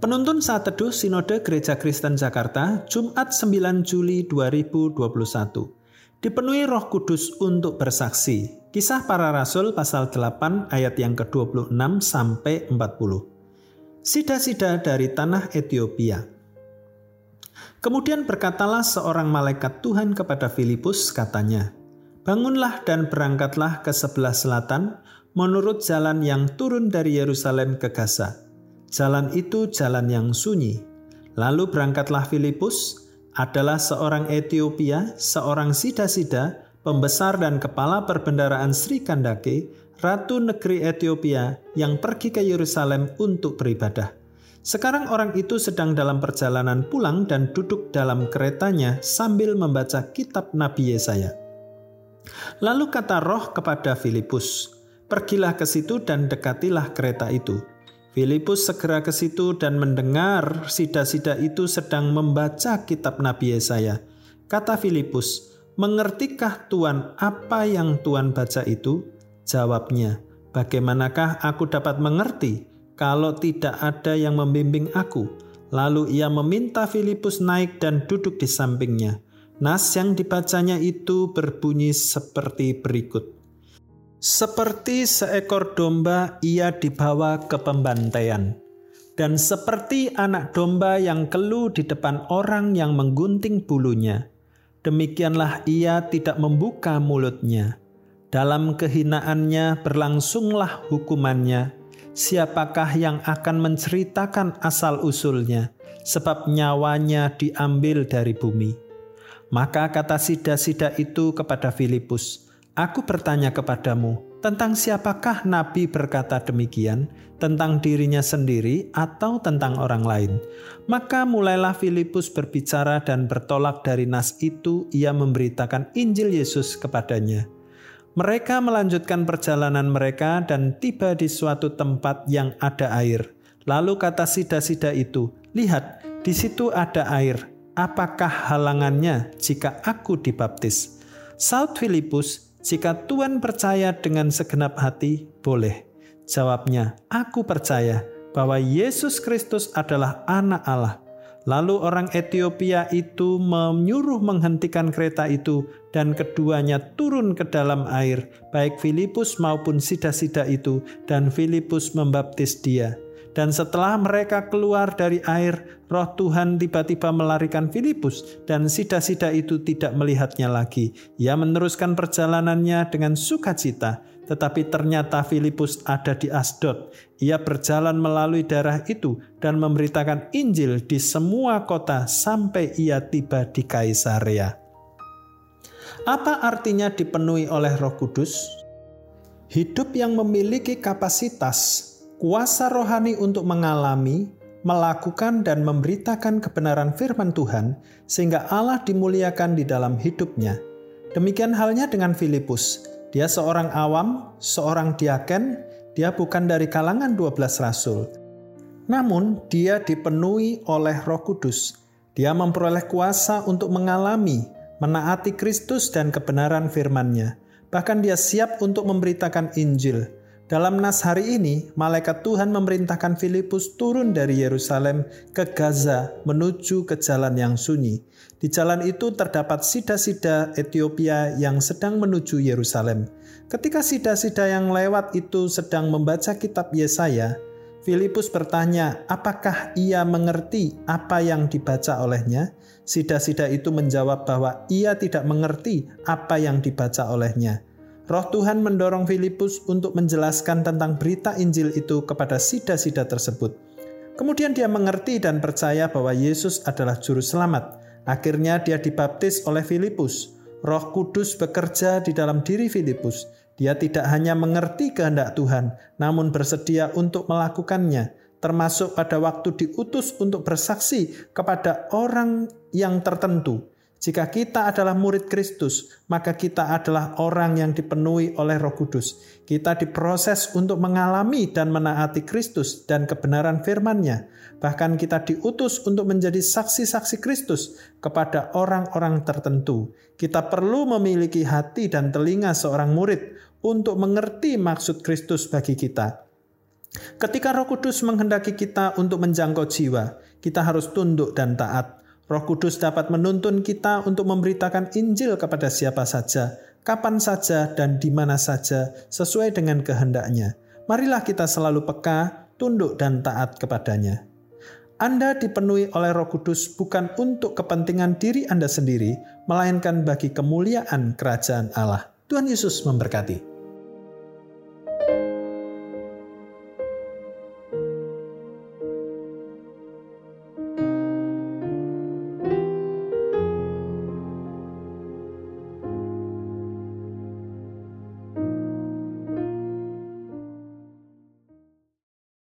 Penuntun saat teduh Sinode Gereja Kristen Jakarta, Jumat 9 Juli 2021. Dipenuhi roh kudus untuk bersaksi. Kisah para Rasul pasal 8 ayat yang ke-26 sampai 40. Sida-sida dari tanah Ethiopia. Kemudian berkatalah seorang malaikat Tuhan kepada Filipus katanya, Bangunlah dan berangkatlah ke sebelah selatan menurut jalan yang turun dari Yerusalem ke Gaza Jalan itu jalan yang sunyi. Lalu berangkatlah Filipus, adalah seorang Ethiopia, seorang sida-sida, pembesar dan kepala perbendaraan Sri Kandake, ratu negeri Ethiopia yang pergi ke Yerusalem untuk beribadah. Sekarang orang itu sedang dalam perjalanan pulang dan duduk dalam keretanya sambil membaca kitab Nabi Yesaya. Lalu kata roh kepada Filipus, Pergilah ke situ dan dekatilah kereta itu. Filipus segera ke situ dan mendengar sida-sida itu sedang membaca kitab Nabi Yesaya. Kata Filipus, "Mengertikah Tuhan apa yang Tuhan baca itu?" Jawabnya, "Bagaimanakah aku dapat mengerti kalau tidak ada yang membimbing aku?" Lalu ia meminta Filipus naik dan duduk di sampingnya. Nas yang dibacanya itu berbunyi seperti berikut. Seperti seekor domba ia dibawa ke pembantaian, dan seperti anak domba yang keluh di depan orang yang menggunting bulunya, demikianlah ia tidak membuka mulutnya. Dalam kehinaannya berlangsunglah hukumannya. Siapakah yang akan menceritakan asal-usulnya, sebab nyawanya diambil dari bumi? Maka kata sida-sida itu kepada Filipus, Aku bertanya kepadamu, tentang siapakah Nabi berkata demikian, tentang dirinya sendiri atau tentang orang lain? Maka mulailah Filipus berbicara dan bertolak dari nas itu, ia memberitakan Injil Yesus kepadanya. Mereka melanjutkan perjalanan mereka dan tiba di suatu tempat yang ada air. Lalu kata sida-sida itu, "Lihat, di situ ada air. Apakah halangannya jika aku dibaptis?" Saud Filipus, jika Tuhan percaya dengan segenap hati, boleh. Jawabnya, aku percaya bahwa Yesus Kristus adalah anak Allah. Lalu orang Ethiopia itu menyuruh menghentikan kereta itu dan keduanya turun ke dalam air, baik Filipus maupun sida-sida itu, dan Filipus membaptis dia. Dan setelah mereka keluar dari air, roh Tuhan tiba-tiba melarikan Filipus dan sida-sida itu tidak melihatnya lagi. Ia meneruskan perjalanannya dengan sukacita, tetapi ternyata Filipus ada di Asdod. Ia berjalan melalui daerah itu dan memberitakan Injil di semua kota sampai ia tiba di Kaisarea. Apa artinya dipenuhi oleh Roh Kudus? Hidup yang memiliki kapasitas kuasa rohani untuk mengalami, melakukan, dan memberitakan kebenaran firman Tuhan, sehingga Allah dimuliakan di dalam hidupnya. Demikian halnya dengan Filipus. Dia seorang awam, seorang diaken, dia bukan dari kalangan 12 rasul. Namun, dia dipenuhi oleh Roh Kudus. Dia memperoleh kuasa untuk mengalami, menaati Kristus dan kebenaran firman-Nya. Bahkan dia siap untuk memberitakan Injil, dalam nas hari ini, malaikat Tuhan memerintahkan Filipus turun dari Yerusalem ke Gaza menuju ke jalan yang sunyi. Di jalan itu terdapat sida-sida Ethiopia yang sedang menuju Yerusalem. Ketika sida-sida yang lewat itu sedang membaca kitab Yesaya, Filipus bertanya, apakah ia mengerti apa yang dibaca olehnya? Sida-sida itu menjawab bahwa ia tidak mengerti apa yang dibaca olehnya. Roh Tuhan mendorong Filipus untuk menjelaskan tentang berita Injil itu kepada sida-sida tersebut. Kemudian dia mengerti dan percaya bahwa Yesus adalah juru selamat. Akhirnya dia dibaptis oleh Filipus. Roh Kudus bekerja di dalam diri Filipus. Dia tidak hanya mengerti kehendak Tuhan, namun bersedia untuk melakukannya, termasuk pada waktu diutus untuk bersaksi kepada orang yang tertentu. Jika kita adalah murid Kristus, maka kita adalah orang yang dipenuhi oleh Roh Kudus. Kita diproses untuk mengalami dan menaati Kristus dan kebenaran firman-Nya. Bahkan kita diutus untuk menjadi saksi-saksi Kristus kepada orang-orang tertentu. Kita perlu memiliki hati dan telinga seorang murid untuk mengerti maksud Kristus bagi kita. Ketika Roh Kudus menghendaki kita untuk menjangkau jiwa, kita harus tunduk dan taat. Roh Kudus dapat menuntun kita untuk memberitakan Injil kepada siapa saja, kapan saja, dan di mana saja, sesuai dengan kehendaknya. Marilah kita selalu peka, tunduk, dan taat kepadanya. Anda dipenuhi oleh Roh Kudus bukan untuk kepentingan diri Anda sendiri, melainkan bagi kemuliaan kerajaan Allah. Tuhan Yesus memberkati.